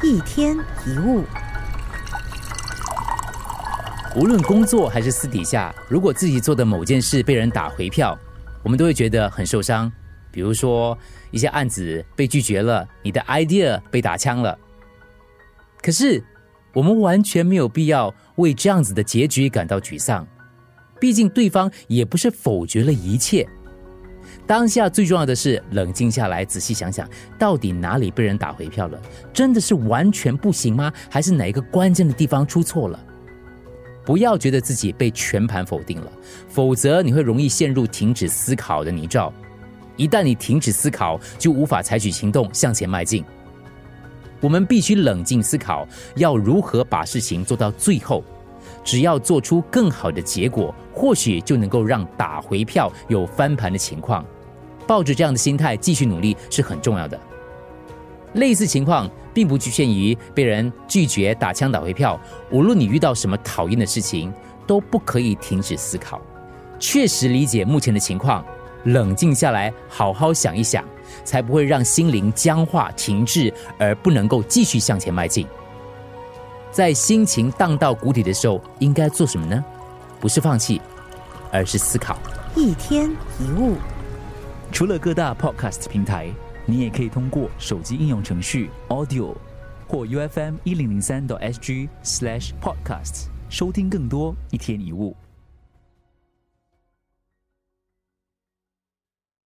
一天一物，无论工作还是私底下，如果自己做的某件事被人打回票，我们都会觉得很受伤。比如说，一些案子被拒绝了，你的 idea 被打枪了。可是，我们完全没有必要为这样子的结局感到沮丧，毕竟对方也不是否决了一切。当下最重要的是冷静下来，仔细想想，到底哪里被人打回票了？真的是完全不行吗？还是哪一个关键的地方出错了？不要觉得自己被全盘否定了，否则你会容易陷入停止思考的泥沼。一旦你停止思考，就无法采取行动向前迈进。我们必须冷静思考，要如何把事情做到最后。只要做出更好的结果，或许就能够让打回票有翻盘的情况。抱着这样的心态继续努力是很重要的。类似情况并不局限于被人拒绝、打枪、打回票。无论你遇到什么讨厌的事情，都不可以停止思考，确实理解目前的情况，冷静下来，好好想一想，才不会让心灵僵化、停滞，而不能够继续向前迈进。在心情荡到谷底的时候，应该做什么呢？不是放弃，而是思考。一天一物。除了各大 podcast 平台，你也可以通过手机应用程序 Audio 或 UFM 一零零三 SG slash podcast 收听更多一天一物。